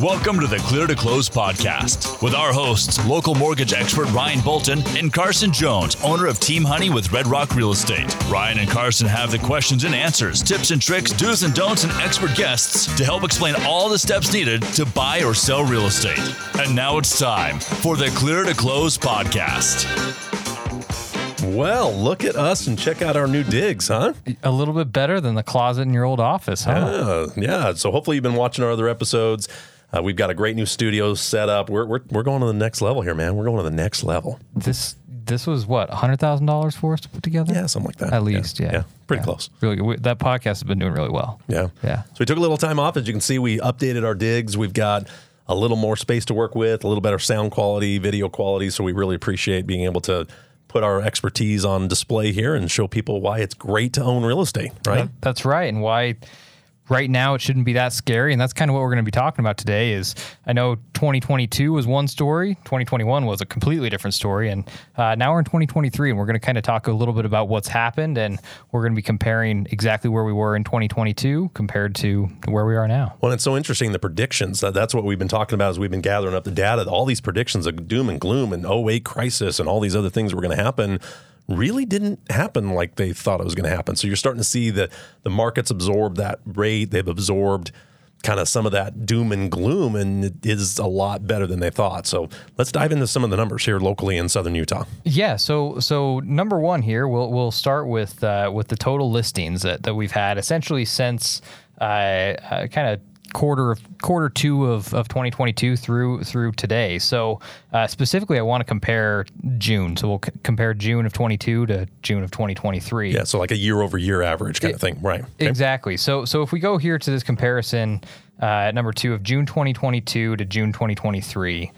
Welcome to the Clear to Close podcast with our hosts, local mortgage expert Ryan Bolton and Carson Jones, owner of Team Honey with Red Rock Real Estate. Ryan and Carson have the questions and answers, tips and tricks, do's and don'ts, and expert guests to help explain all the steps needed to buy or sell real estate. And now it's time for the Clear to Close podcast. Well, look at us and check out our new digs, huh? A little bit better than the closet in your old office, huh? Yeah, yeah. So hopefully you've been watching our other episodes. Uh, we've got a great new studio set up. We're, we're, we're going to the next level here, man. We're going to the next level. This this was what hundred thousand dollars for us to put together. Yeah, something like that. At least, yeah, yeah, pretty close. Really good. We, that podcast has been doing really well. Yeah, Yeah. So we took a little time off. As you can see, we updated our digs. We've got a little more space to work with, a little better sound quality, video quality. So we really appreciate being able to put our expertise on display here and show people why it's great to own real estate, right? That- that's right. And why right now it shouldn't be that scary. And that's kind of what we're going to be talking about today is I know 2022 was one story. 2021 was a completely different story. And uh, now we're in 2023 and we're going to kind of talk a little bit about what's happened. And we're going to be comparing exactly where we were in 2022 compared to where we are now. Well, it's so interesting the predictions. That that's what we've been talking about as we've been gathering up the data. All these predictions of doom and gloom and 08 crisis and all these other things were going to happen really didn't happen like they thought it was going to happen. So you're starting to see that the markets absorb that rate. They've absorbed kind of some of that doom and gloom, and it is a lot better than they thought. So let's dive into some of the numbers here locally in southern Utah. Yeah. So so number one here, we'll we'll start with uh, with the total listings that, that we've had essentially since uh, uh, kind of quarter of quarter two of, of 2022 through through today. So uh, specifically, I want to compare June. So we'll c- compare June of 22 to June of 2023. Yeah, so like a year over year average kind of thing, right? Okay. Exactly. So so if we go here to this comparison, uh, number two of June 2022 to June 2023.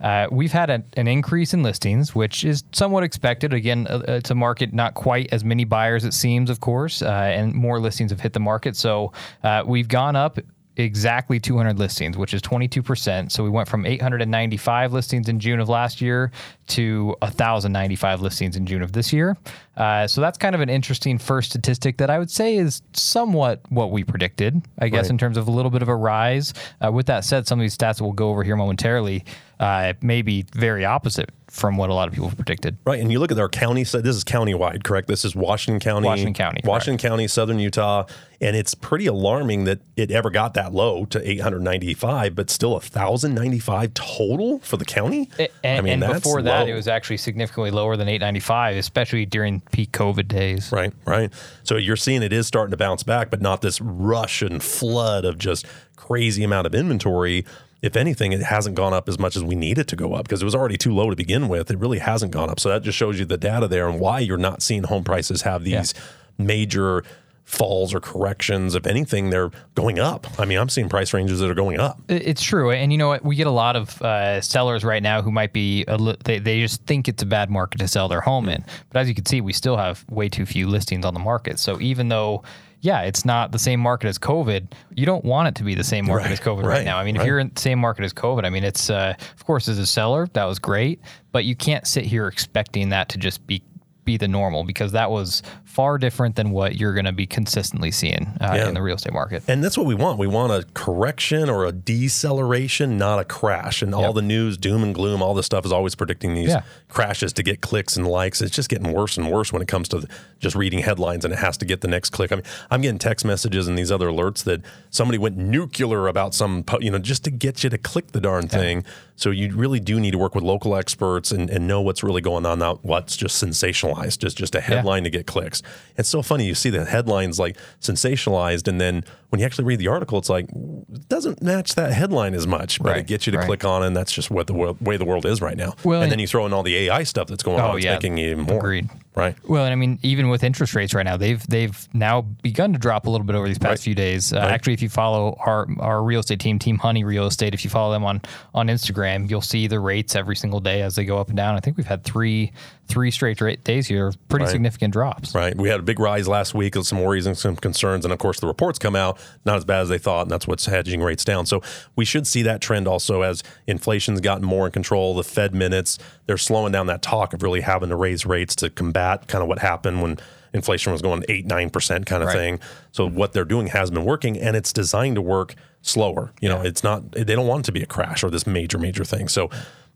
Uh, we've had a, an increase in listings, which is somewhat expected. Again, uh, it's a market not quite as many buyers, it seems, of course, uh, and more listings have hit the market. So uh, we've gone up exactly 200 listings, which is 22%. So we went from 895 listings in June of last year to 1,095 listings in June of this year. Uh, so that's kind of an interesting first statistic that I would say is somewhat what we predicted, I guess, Right. in terms of a little bit of a rise. Uh, with that said, some of these stats we'll go over here momentarily uh, may be very opposite from what a lot of people predicted. Right, and you look at our county. So this is county-wide, correct? This is Washington County, Washington County, Washington County, Southern Utah, and it's pretty alarming that it ever got that low to 895, but still 1,095 total for the county. And, and that's before that, low. it was actually significantly lower than 895, especially during peak COVID days. Right, right. So you're seeing it is starting to bounce back, but not this rush and flood of just crazy amount of inventory. If anything, it hasn't gone up as much as we need it to go up because it was already too low to begin with. It really hasn't gone up. So that just shows you the data there and why you're not seeing home prices have these major falls or corrections. If anything, they're going up. I mean, I'm seeing price ranges that are going up. It's true, and you know what? We get a lot of uh, sellers right now who might be a li- they they just think it's a bad market to sell their home in. But as you can see, we still have way too few listings on the market. So even though yeah, it's not the same market as COVID. You don't want it to be the same market Right, as COVID right, right, now. I mean, right. if you're in the same market as COVID, I mean, it's uh, of course as a seller that was great, but you can't sit here expecting that to just be be the normal because that was far different than what you're going to be consistently seeing uh, Yeah. in the real estate market. And that's what we want. We want a correction or a deceleration, not a crash. And all the news, doom and gloom, all this stuff is always predicting these Yeah. Crashes to get clicks and likes. It's just getting worse and worse when it comes to just reading headlines and it has to get the next click. I mean, I'm getting text messages and these other alerts that somebody went nuclear about some, you know, just to get you to click the darn thing. So you really do need to work with local experts and, and know what's really going on, not what's just sensationalized, just just a headline to get clicks. It's so funny. You see the headlines like sensationalized, and then when you actually read the article, it's like it doesn't match that headline as much, but it gets you to right. click on, it, and that's just what the world, way the world is right now. Well, and and- then you throw in all the AI stuff that's going Oh, on, it's yeah. making even more. Agreed. Right. Well, and I mean, even with interest rates right now, they've they've now begun to drop a little bit over these past Right. few days. Uh, Actually, if you follow our our real estate team, Team Honey Real Estate, if you follow them on on Instagram, you'll see the rates every single day as they go up and down. I think we've had three three straight rate days here, pretty Right. significant drops. Right. We had a big rise last week with some worries and some concerns. And of course, the reports come out not as bad as they thought. And that's what's hedging rates down. So we should see that trend also as inflation's gotten more in control. The Fed minutes, they're slowing down that talk of really having to raise rates to combat kind of what happened when inflation was going eight nine percent kind of Right. thing. So what they're doing has been working, and it's designed to work slower. You know, it's not they don't want it to be a crash or this major major thing. So.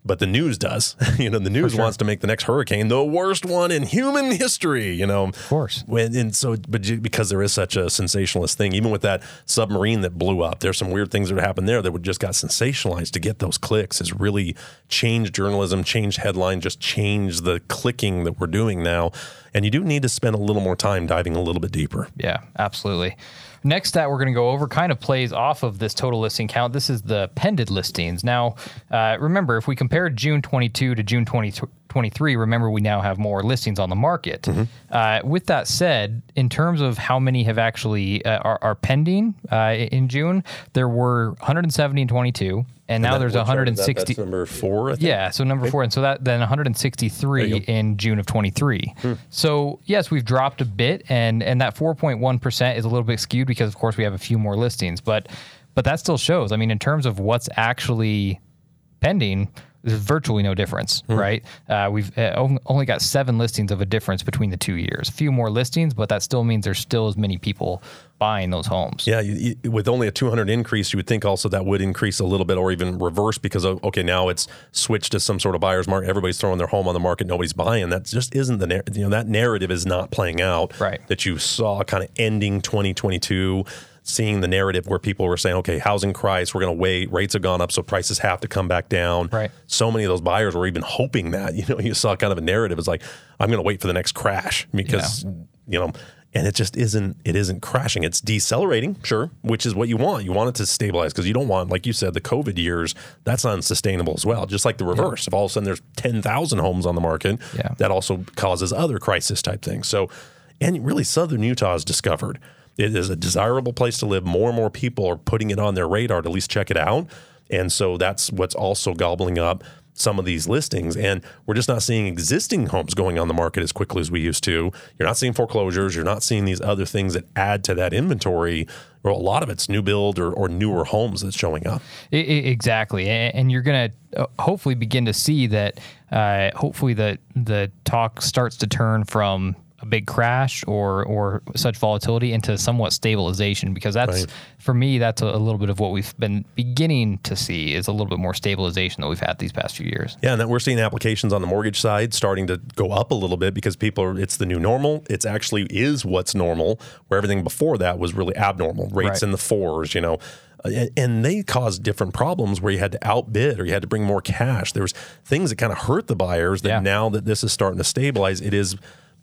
But the news does, you know. The news wants to make the next hurricane the worst one in human history, you know. Of course. when, and so, but because there is such a sensationalist thing, even with that submarine that blew up, there's some weird things that happened there that would just got sensationalized to get those clicks. Has really changed journalism, changed headline, just changed the clicking that we're doing now. And you do need to spend a little more time diving a little bit deeper. Yeah, absolutely. Next stat we're going to go over kind of plays off of this total listing count. This is the pended listings. Now, uh, remember, if we compare June 22 to June 2023, remember we now have more listings on the market. Uh, with that said, in terms of how many have actually uh, are, are pending uh, in June, there were 170 in 22, and now there's Which chart is that? 160. That's number four. I think? Yeah, so number four, and so that then 163 in June of 23. So yes, we've dropped a bit, and and that 4.1 percent is a little bit skewed because of course we have a few more listings, but but that still shows. I mean, in terms of what's actually pending, there's virtually no difference, right? Uh, we've uh, only got seven listings of a difference between the two years. A few more listings, but that still means there's still as many people buying those homes. Yeah, you, you, with only a 200 increase, you would think also that would increase a little bit or even reverse because, of, okay, now it's switched to some sort of buyer's market. Everybody's throwing their home on the market. Nobody's buying. That just isn't the, nar- you know, that narrative is not playing out. Right. That you saw kind of ending 2022, seeing the narrative where people were saying, okay, housing price, we're going to wait. Rates have gone up, so prices have to come back down. Right. So many of those buyers were even hoping that, you know, you saw kind of a narrative. It's like, I'm going to wait for the next crash because, you know, and it just isn't it isn't crashing. It's decelerating sure which is what you want. You want it to stabilize because you don't want like you said the covid years that's unsustainable as well just like the reverse. If all of a sudden there's 10,000 homes on the market Yeah. that also causes other crisis type things. So and really southern utah has discovered. It is a desirable place to live. More and more people are putting it on their radar to at least check it out. And so that's what's also gobbling up some of these listings and we're just not seeing existing homes going on the market as quickly as we used to. You're not seeing foreclosures. You're not seeing these other things that add to that inventory or a lot of it's new build or, or newer homes that's showing up. Exactly, and you're going to hopefully begin to see that. Uh, hopefully, the the talk starts to turn from a big crash or or such volatility into somewhat stabilization because that's Right. for me that's a, a little bit of what we've been beginning to see is a little bit more stabilization that we've had these past few years. Yeah, and that we're seeing applications on the mortgage side starting to go up a little bit because people are it's the new normal. It's actually is what's normal, where everything before that was really abnormal. Rates Right. in the fours, you know. Uh, And, and they caused different problems where you had to outbid or you had to bring more cash. There was things that kind of hurt the buyers that Yeah. now that this is starting to stabilize, it is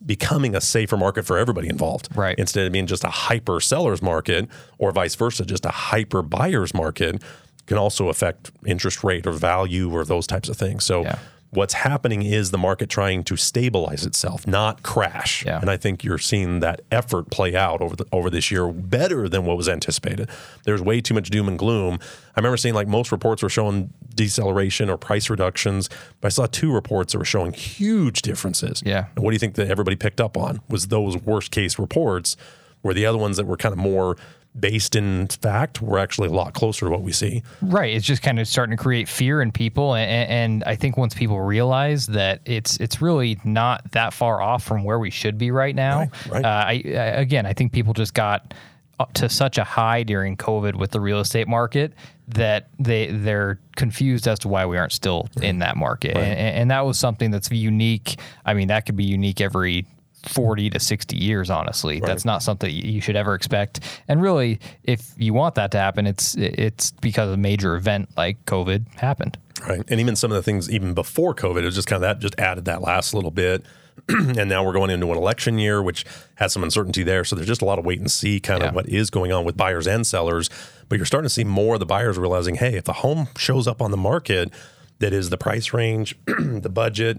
becoming a safer market for everybody involved. Right. Instead of being just a hyper sellers market or vice versa, just a hyper buyers market can also affect interest rate or value or those types of things. So Yeah. What's happening is the market trying to stabilize itself, not crash. Yeah. And I think you're seeing that effort play out over the, over this year better than what was anticipated. There's way too much doom and gloom. I remember seeing like most reports were showing deceleration or price reductions, but I saw two reports that were showing huge differences. Yeah. And what do you think that everybody picked up on was those worst case reports, where the other ones that were kind of more based in fact we're actually a lot closer to what we see. Right. It's just kind of starting to create fear in people, and, and I think once people realize that it's it's really not that far off from where we should be right now. Right, right. Uh, I, I again, I think people just got up to such a high during COVID with the real estate market that they they're confused as to why we aren't still in that market, and, and that was something that's unique. I mean, that could be unique every 40 to 60 years honestly that's not something you should ever expect and really if you want that to happen it's it's because a major event like covid happened Right. And even some of the things even before COVID, it was just kind of that just added that last little bit. and now we're going into an election year, which has some uncertainty there. So there's just a lot of wait and see kind Yeah. of what is going on with buyers and sellers. But you're starting to see more of the buyers realizing, hey, if a home shows up on the market that is the price range, the budget,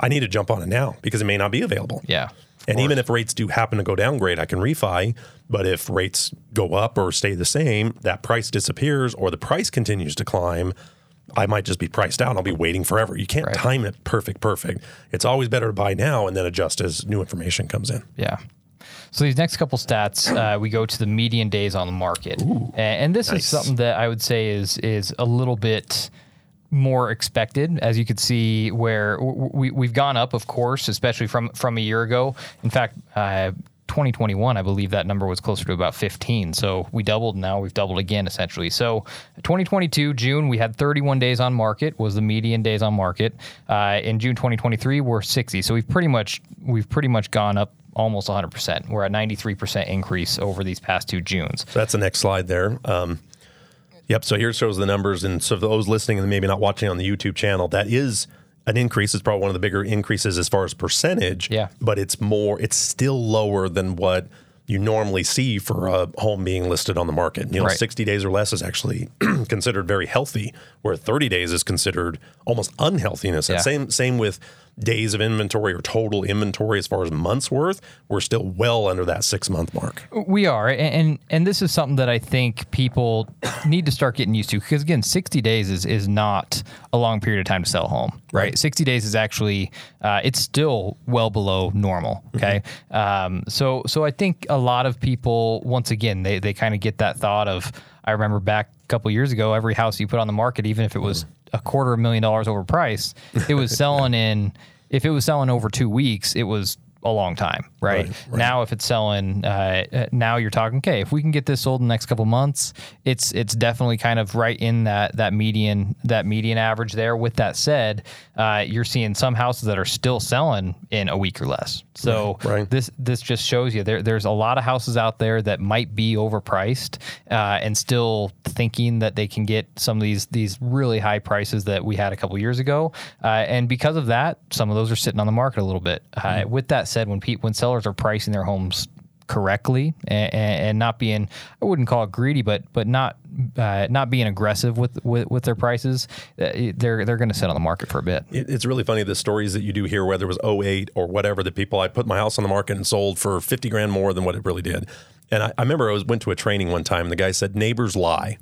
I need to jump on it now because it may not be available. yeah And even if rates do happen to go down, great, I can refi. But if rates go up or stay the same, that price disappears or the price continues to climb, I might just be priced out. I'll be waiting forever. You can't Right. time it perfect, perfect. It's always better to buy now and then adjust as new information comes in. Yeah. So these next couple stats, uh, we go to the median days on the market, A- and, this is something that I would say is is a little bit more expected, as you could see, where we we've gone up, of course, especially from from a year ago. In fact. Uh, 2021, I believe that number was closer to about 15. So we doubled. Now we've doubled again, essentially. So 2022 June, we had 31 days on market was the median days on market. Uh, in June 2023, we're 60. So we've pretty much we've pretty much gone up almost 100%. We're at 93% increase over these past two Junes. So that's the next slide there. Um, yep. So here shows the numbers, and so for those listening and maybe not watching on the YouTube channel, that is an increase. It's probably one of the bigger increases as far as percentage. Yeah. But it's more. It's still lower than what you normally see for a home being listed on the market. You know, Right. 60 days or less is actually considered very healthy, where 30 days is considered almost unhealthiness. And Yeah. same same with days of inventory or total inventory as far as months worth. We're still well under that six month mark. We are, and, and and this is something that I think people need to start getting used to because again, sixty days is is not a long period of time to sell a home, right? Sixty days is actually uh, it's still well below normal. Okay, um, so so I think a lot of people, once again, they they kind of get that thought of I remember back a couple years ago, every house you put on the market, even if it was a quarter of a million dollars overpriced, it was selling in. If it was selling over two weeks, it was a long time, right? Now, if it's selling, uh, uh, now you're talking. Okay, if we can get this sold in the next couple months, it's it's definitely kind of right in that that median that median average there. With that said, uh, you're seeing some houses that are still selling in a week or less. So Right, right. this this just shows you there there's a lot of houses out there that might be overpriced uh, and still thinking that they can get some of these these really high prices that we had a couple years ago. Uh, and because of that, some of those are sitting on the market a little bit. Uh, with that said, when when sellers are pricing their homes correctly and, and not being I wouldn't call it greedy but but not uh, not being aggressive with, with with their prices uh, they're they're going to sit on the market for a bit it's really funny the stories that you do hear, whether it was 08 or whatever, that people I put my house on the market and sold for 50 grand more than what it really did. And I, I remember I was went to a training one time and the guy said neighbors lie.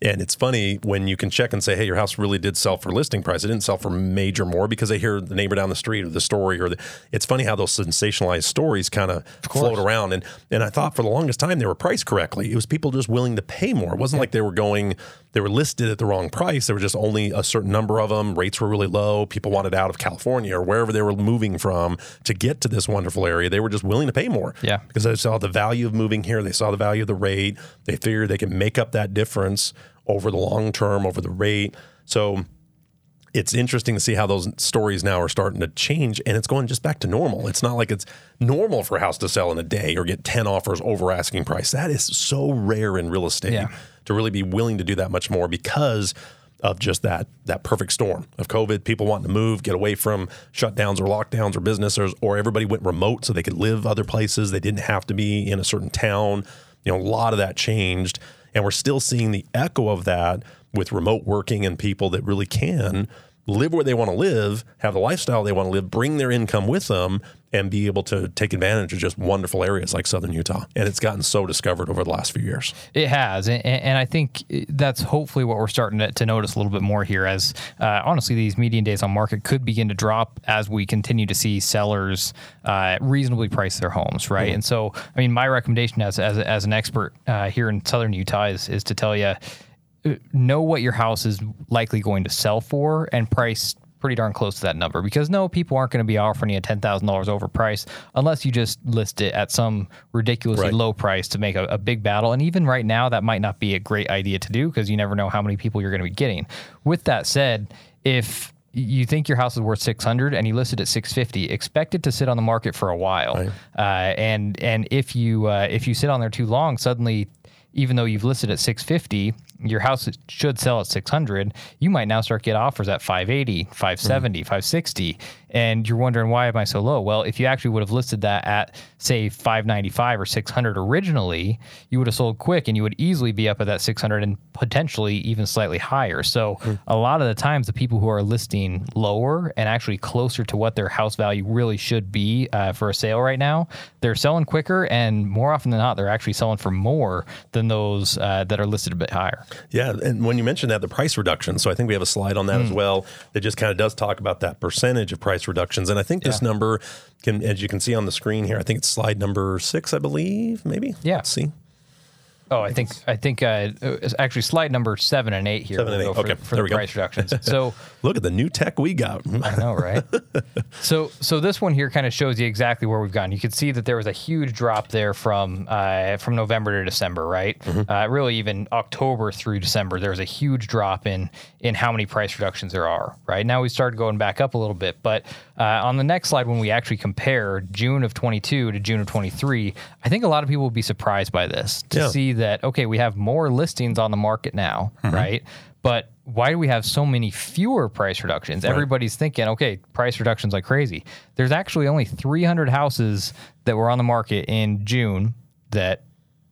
And it's funny when you can check and say, hey, your house really did sell for listing price. It didn't sell for major more because they hear the neighbor down the street or the story or the. It's funny how those sensationalized stories kind of float around. And and I thought for the longest time they were priced correctly. It was people just willing to pay more. It wasn't like they were going, they were listed at the wrong price. There were just only a certain number of them. Rates were really low. People wanted out of California or wherever they were moving from to get to this wonderful area. They were just willing to pay more Yeah. because they saw the value of moving here. They saw the value of the rate. They figured they could make up that difference over the long term, over the rate. So it's interesting to see how those stories now are starting to change and it's going just back to normal. It's not like it's normal for a house to sell in a day or get 10 offers over asking price. That is so rare in real estate Yeah. to really be willing to do that much more because of just that that perfect storm of COVID, people wanting to move, get away from shutdowns or lockdowns or businesses, or everybody went remote so they could live other places. They didn't have to be in a certain town. You know, a lot of that changed, and we're still seeing the echo of that with remote working and people that really can live where they want to live, have the lifestyle they want to live, bring their income with them, and be able to take advantage of just wonderful areas like Southern Utah. And it's gotten so discovered over the last few years. It has, and, and I think that's hopefully what we're starting to, to notice a little bit more here. As uh, honestly, these median days on market could begin to drop as we continue to see sellers uh, reasonably price their homes, right? And so, I mean, my recommendation as as, as an expert uh, here in Southern Utah is is to tell you know what your house is likely going to sell for and price pretty darn close to that number because no people aren't going to be offering you $10,000 overpriced unless you just list it at some ridiculously Right. low price to make a, a big battle. And even right now that might not be a great idea to do because you never know how many people you're going to be getting. With that said if you think your house is worth 600 and you list it at 650 expect it to sit on the market for a while. Uh, and and if you uh, if you sit on there too long suddenly even though you've listed at 650 your house should sell at 600 you might now start get offers at 580 570 560 and you're wondering why am i so low? Well if you actually would have listed that at say 595 or 600 originally you would have sold quick and you would easily be up at that 600 and potentially even slightly higher. So a lot of the times the people who are listing lower and actually closer to what their house value really should be uh, for a sale right now they're selling quicker and more often than not they're actually selling for more than those uh, that are listed a bit higher. Yeah, and when you mentioned that, the price reduction. So I think we have a slide on that as well. That just kind of does talk about that percentage of price reductions. And I think this Yeah. number can, as you can see on the screen here, I think it's slide number six, I believe, maybe. Yeah. Let's see. Oh, I think I think uh, it's actually slide number seven and eight here. Seven and eight. For, Okay, for there the we go. price reductions. So Look at the new tech we got. I know, right? so, so this one here kind of shows you exactly where we've gone. You can see that there was a huge drop there from uh, from November to December, right? Uh, really, even October through December, there was a huge drop in in how many price reductions there are. Right now, we started going back up a little bit, but uh, on the next slide, when we actually compare June of 22 to June of 23, I think a lot of people will be surprised by this to Yeah. see that okay, we have more listings on the market now, right? But why do we have so many fewer price reductions? Everybody's thinking, okay, price reductions like crazy. There's actually only 300 houses that were on the market in June that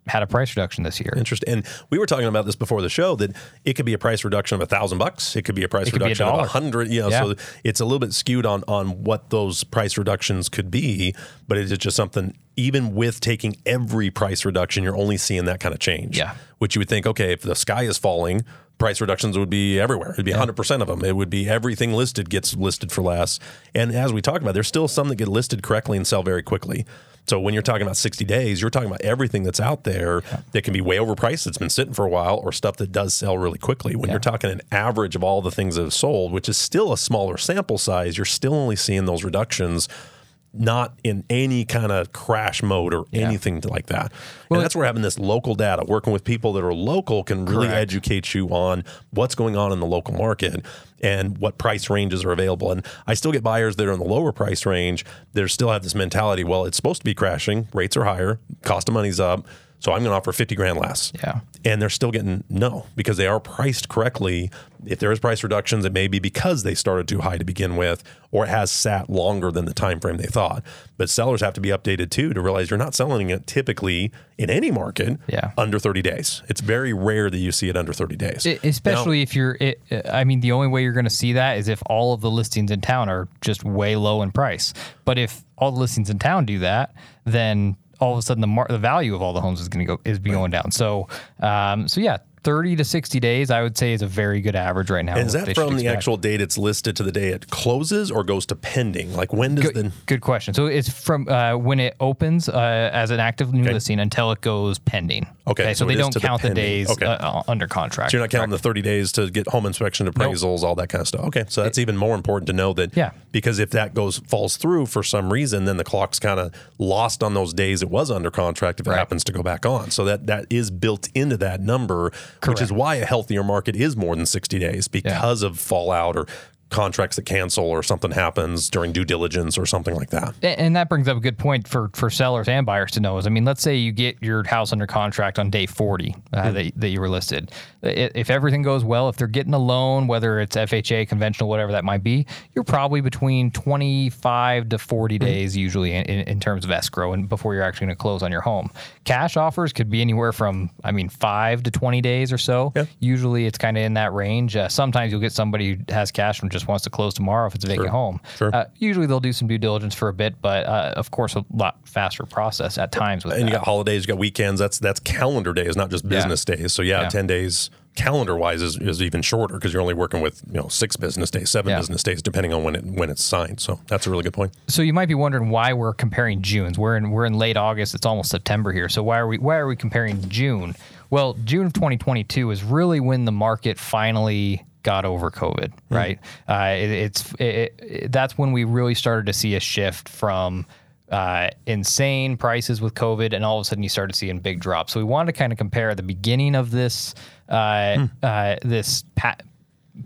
had a price reduction this year. Interesting. And we were talking about this before the show that it could be a price reduction of a thousand bucks. It could be a price be a reduction of a hundred. You know, Yeah. so it's a little bit skewed on on what those price reductions could be. But it's just something. Even with taking every price reduction, you're only seeing that kind of change. Yeah. Which you would think, okay, if the sky is falling, price reductions would be everywhere. It'd be 100% of them. It would be everything listed gets listed for less. And as we talked about, there's still some that get listed correctly and sell very quickly. So when you're talking about 60 days, you're talking about everything that's out there that can be way overpriced, that's been sitting for a while, or stuff that does sell really quickly. When you're talking an average of all the things that have sold, which is still a smaller sample size, you're still only seeing those reductions not in any kind of crash mode or anything like that. and that's where having this local data, working with people that are local, can really Correct. educate you on what's going on in the local market and what price ranges are available. And I still get buyers that are in the lower price range that still have this mentality well, it's supposed to be crashing, rates are higher, cost of money's up. So I'm going to offer 50 grand less. Yeah. And they're still getting no because they are priced correctly. If there is price reductions, it may be because they started too high to begin with, or it has sat longer than the time frame they thought. But sellers have to be updated too to realize you're not selling it typically in any market Yeah. under 30 days. It's very rare that you see it under 30 days. E- Especially if you're, it, I mean, the only way you're going to see that is if all of the listings in town are just way low in price. But if all the listings in town do that, then all of a sudden the mar- the value of all the homes is going to go is be going down. So, um, so yeah, thirty to sixty days, I would say, is a very good average right now. And is that from the actual date it's listed to the day it closes or goes to pending? Like when does Good, the good question. So it's from uh, when it opens uh, as an active new listing until it goes pending. Okay, so, so they don't to the count the, days Okay. uh, under contract. So you're not counting the 30 days to get home inspection appraisals, all that kind of stuff. Okay, so that's even more important to know that. Yeah. Because if that goes falls through for some reason, then the clock's kind of lost on those days it was under contract if it Right. happens to go back on. So that that is built into that number, which is why a healthier market is more than 60 days because of fallout or contracts that cancel or something happens during due diligence or something like that. And that brings up a good point for, for sellers and buyers to know is, I mean, let's say you get your house under contract on day 40 uh, that, that you were listed. If everything goes well, if they're getting a loan, whether it's FHA, conventional, whatever that might be, you're probably between 25 to 40 days usually in, in, terms of escrow and before you're actually going to close on your home. Cash offers could be anywhere from, I mean, five to 20 days or so. Yeah. Usually it's kind of in that range. Uh, sometimes you'll get somebody who has cash and just wants to close tomorrow if it's a vacant home. Sure. Uh, usually they'll do some due diligence for a bit, but uh, of course a lot faster process at times with And you got holidays, you got weekends. That's that's calendar days, not just business days. So yeah, Yeah. ten days calendar wise is, is even shorter because you're only working with you know six business days, seven Yeah. business days, depending on when it when it's signed. So that's a really good point. so you might be wondering why we're comparing Junes. We're in we're in late August. It's almost September here. So why are we why are we comparing June? Well, June of 2022 is really when the market finally got over COVID, right? Uh, it, it's it, it, that's when we really started to see a shift from uh, insane prices with COVID, and all of a sudden you started seeing big drops. So we wanted to kind of compare the beginning of this uh, uh, this pa-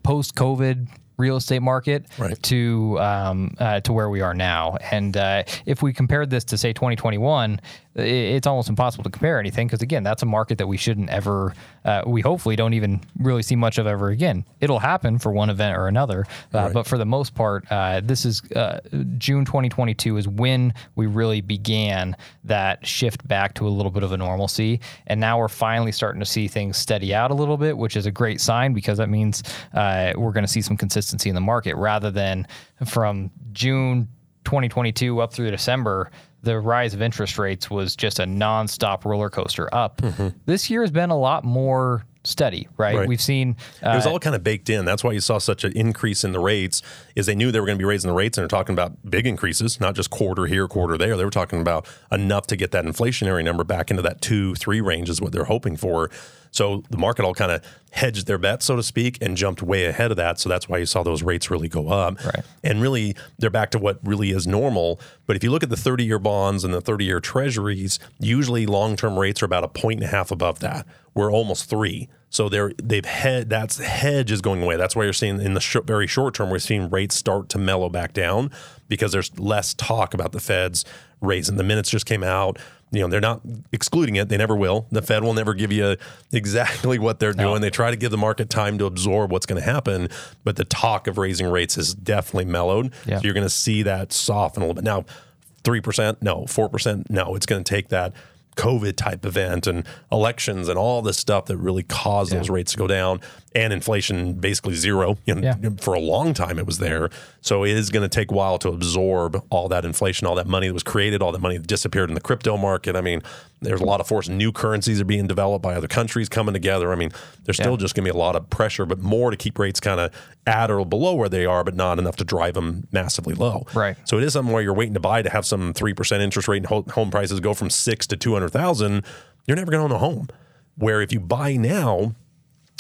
post COVID real estate market Right. to um, uh, to where we are now. And uh, if we compared this to say 2021, i- it's almost impossible to compare anything because again, that's a market that we shouldn't ever, uh, we hopefully don't even really see much of ever again. It'll happen for one event or another, uh, but for the most part, uh, this is uh, June 2022 is when we really began that shift back to a little bit of a normalcy, and now we're finally starting to see things steady out a little bit, which is a great sign because that means uh, we're going to see some consistency in the market rather than from June 2022 up through December. The rise of interest rates was just a nonstop roller coaster up. This year has been a lot more steady, right? Right. We've seen uh, it was all kind of baked in. That's why you saw such an increase in the rates. Is they knew they were going to be raising the rates, and they're talking about big increases, not just quarter here, quarter there. They were talking about enough to get that inflationary number back into that two, three range is what they're hoping for. So the market all kind of hedged their bet, so to speak, and jumped way ahead of that. So that's why you saw those rates really go up. Right. And really, they're back to what really is normal. But if you look at the 30 year bonds and the 30 year treasuries, usually long term rates are about a point and a half above that. We're almost three. So they're they've had that's hedge is going away. That's why you're seeing in the sh- very short term we're seeing rates start to mellow back down because there's less talk about the Feds raising. The minutes just came out. You know they're not excluding it. They never will. The Fed will never give you exactly what they're doing. They try to give the market time to absorb what's going to happen, but the talk of raising rates has definitely mellowed. Yeah. So you're going to see that soften a little bit now. Three percent, no. Four percent, no. It's going to take that COVID type event and elections and all this stuff that really caused those rates to go down and inflation basically zero. You know, Yeah. For a long time, it was there. So it is going to take a while to absorb all that inflation, all that money that was created, all that money that disappeared in the crypto market. I mean, there's a lot of force. New currencies are being developed by other countries coming together. I mean, there's still Yeah. just going to be a lot of pressure, but more to keep rates kind of at or below where they are, but not enough to drive them massively low. Right. So it is something where you're waiting to buy to have some three percent interest rate and home prices go from six to two hundred thousand. You're never going to own a home. Where if you buy now,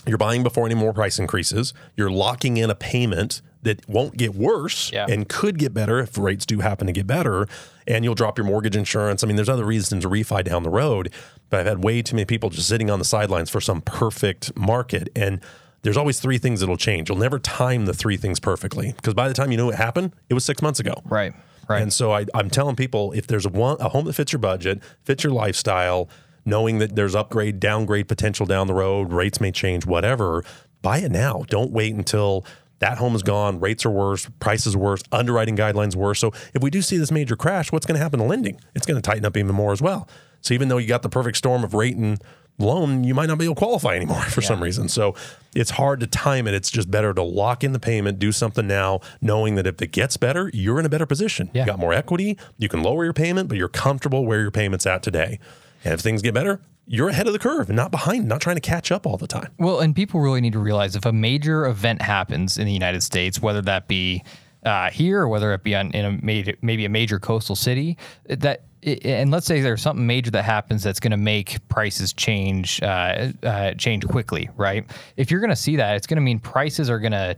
you're buying before any more price increases. You're locking in a payment that won't get worse Yeah. and could get better if rates do happen to get better. And you'll drop your mortgage insurance. I mean, there's other reasons to refi down the road, but I've had way too many people just sitting on the sidelines for some perfect market. And there's always three things that'll change. You'll never time the three things perfectly because by the time you know what happened, it was six months ago. right, right. And so I, I'm telling people if there's a, one, a home that fits your budget, fits your lifestyle, knowing that there's upgrade, downgrade potential down the road, rates may change, whatever, buy it now. Don't wait until that home is gone, rates are worse, prices worse, underwriting guidelines worse. So if we do see this major crash, what's going to happen to lending? It's going to tighten up even more as well. So even though you got the perfect storm of rate and loan, you might not be able to qualify anymore for some reason. So it's hard to time it. It's just better to lock in the payment, do something now, knowing that if it gets better, you're in a better position. Yeah. You got more equity, you can lower your payment, but you're comfortable where your payment's at today. And if things get better, you're ahead of the curve and not behind, not trying to catch up all the time. Well, and people really need to realize if a major event happens in the United States, whether that be uh, here or whether it be on, in a major, maybe a major coastal city, that and let's say there's something major that happens that's going to make prices change uh, uh, change quickly, right? If you're going to see that, it's going to mean prices are going to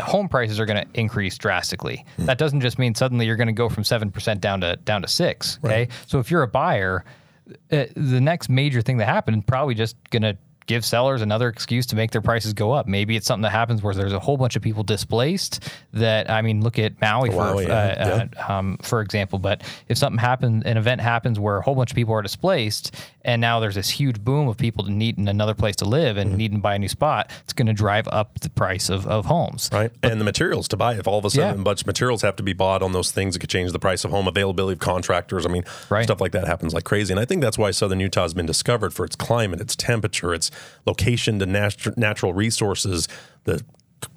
home prices are going to increase drastically. That doesn't just mean suddenly you're going to go from seven percent down to down to six. Okay, so if you're a buyer, uh, the next major thing that happened probably just going to give sellers another excuse to make their prices go up. Maybe it's something that happens where there's a whole bunch of people displaced. That I mean, look at Maui for Wow, yeah, uh, uh, um, for example. But if something happens, an event happens where a whole bunch of people are displaced, and now there's this huge boom of people needing another place to live Mm-hmm. and needing to buy a new spot, it's going to drive up the price of, of homes. Right. and the materials to buy. If all of a sudden Yeah. a bunch of materials have to be bought on those things, it could change the price of home availability of contractors. I mean, Right. stuff like that happens like crazy. And I think that's why Southern Utah has been discovered for its climate, its temperature, its location to nat- natural resources, the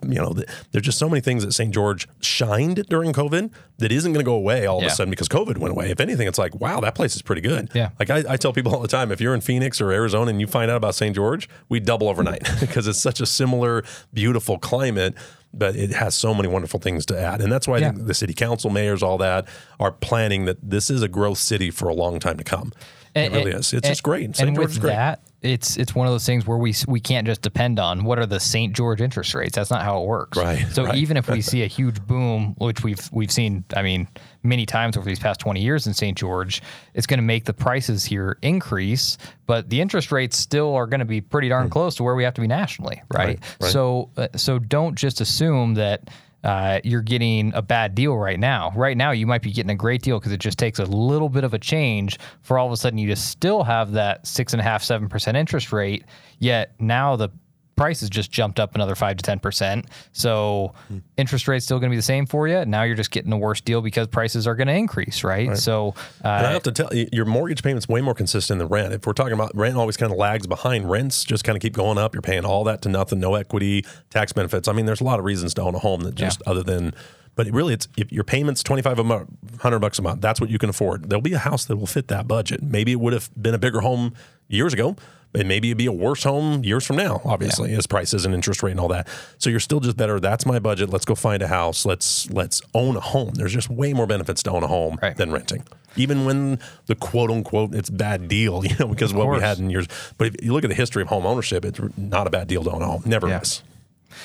you know, there's just so many things that St. George shined during COVID that isn't going to go away all of Yeah. a sudden because COVID went away. If anything, it's like, wow, that place is pretty good. Yeah. Like I, I tell people all the time, if you're in Phoenix or Arizona and you find out about St. George, we double overnight because it's such a similar, beautiful climate, but it has so many wonderful things to add. And that's why I Yeah. think the city council, mayors, all that are planning that this is a growth city for a long time to come. it really is. It's just great. St. And George with is great. that, it's it's one of those things where we we can't just depend on what are the St. George interest rates. That's not how it works. Right, So right, even if we see a huge boom, which we've we've seen, I mean, many times over these past twenty years in St. George, it's going to make the prices here increase, but the interest rates still are going to be pretty darn close to where we have to be nationally, right? Hmm. Right, right. So uh, so don't just assume that uh, you're getting a bad deal right now. Right now, you might be getting a great deal because it just takes a little bit of a change for all of a sudden you just still have that six and a half, seven percent interest rate. Yet now the prices just jumped up another five to ten percent. So interest rate's still going to be the same for you. Now you're just getting a worse deal because prices are going to increase, right? So And I uh, have to tell you, your mortgage payment's way more consistent than rent. If we're talking about rent, always kind of lags behind. Rents just kind of keep going up. You're paying all that to nothing, no equity, tax benefits. I mean, there's a lot of reasons to own a home that just other than. But it really, it's if your payment's twenty five a month, hundred bucks a month. That's what you can afford. There'll be a house that will fit that budget. Maybe it would have been a bigger home years ago, But maybe it'd be a worse home years from now, obviously, as prices and interest rate and all that. So you're still just better. That's my budget. Let's go find a house. Let's let's own a home. There's just way more benefits to own a home Right. than renting. Even when the quote unquote it's bad deal, you know, because what we had in years. But if you look at the history of home ownership, it's not a bad deal to own a home. Never Yeah. is.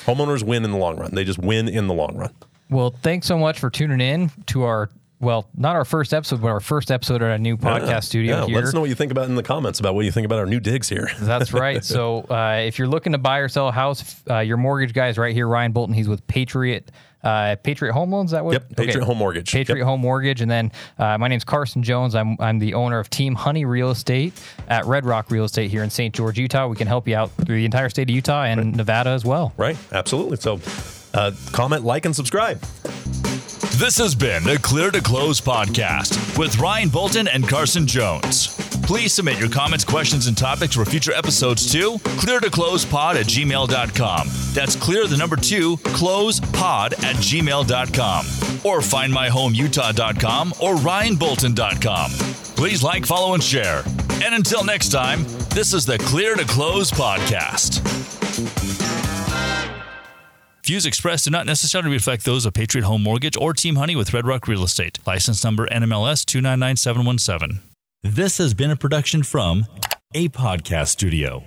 Homeowners win in the long run. They just win in the long run. Well, thanks so much for tuning in to our well, not our first episode, but our first episode at a new podcast Yeah. studio Yeah, here. Let us know what you think about in the comments about what you think about our new digs here. That's right. So uh, if you're looking to buy or sell a house, uh, your mortgage guy is right here, Ryan Bolton. He's with Patriot. Uh, Patriot Home Loans. That what? Yep, Patriot Home Mortgage. Patriot Yep. Home Mortgage, and then uh, my name's Carson Jones. I'm I'm the owner of Team Honey Real Estate at Red Rock Real Estate here in St. George, Utah. We can help you out through the entire state of Utah and Nevada as well. Right? Absolutely. So uh, comment, like, and subscribe. This has been the Clear to Close podcast with Ryan Bolton and Carson Jones. Please submit your comments, questions, and topics for future episodes to clear to close pod at gmail.com. That's clear the number two, close pod at gmail.com. Or find myhomeutah.com or ryanbolton.com. Please like, follow, and share. And until next time, this is the Clear to Close podcast. Views expressed do not necessarily reflect those of Patriot Home Mortgage or Team Honey with Red Rock Real Estate. License number NMLS 299717. This has been a production from a podcast studio.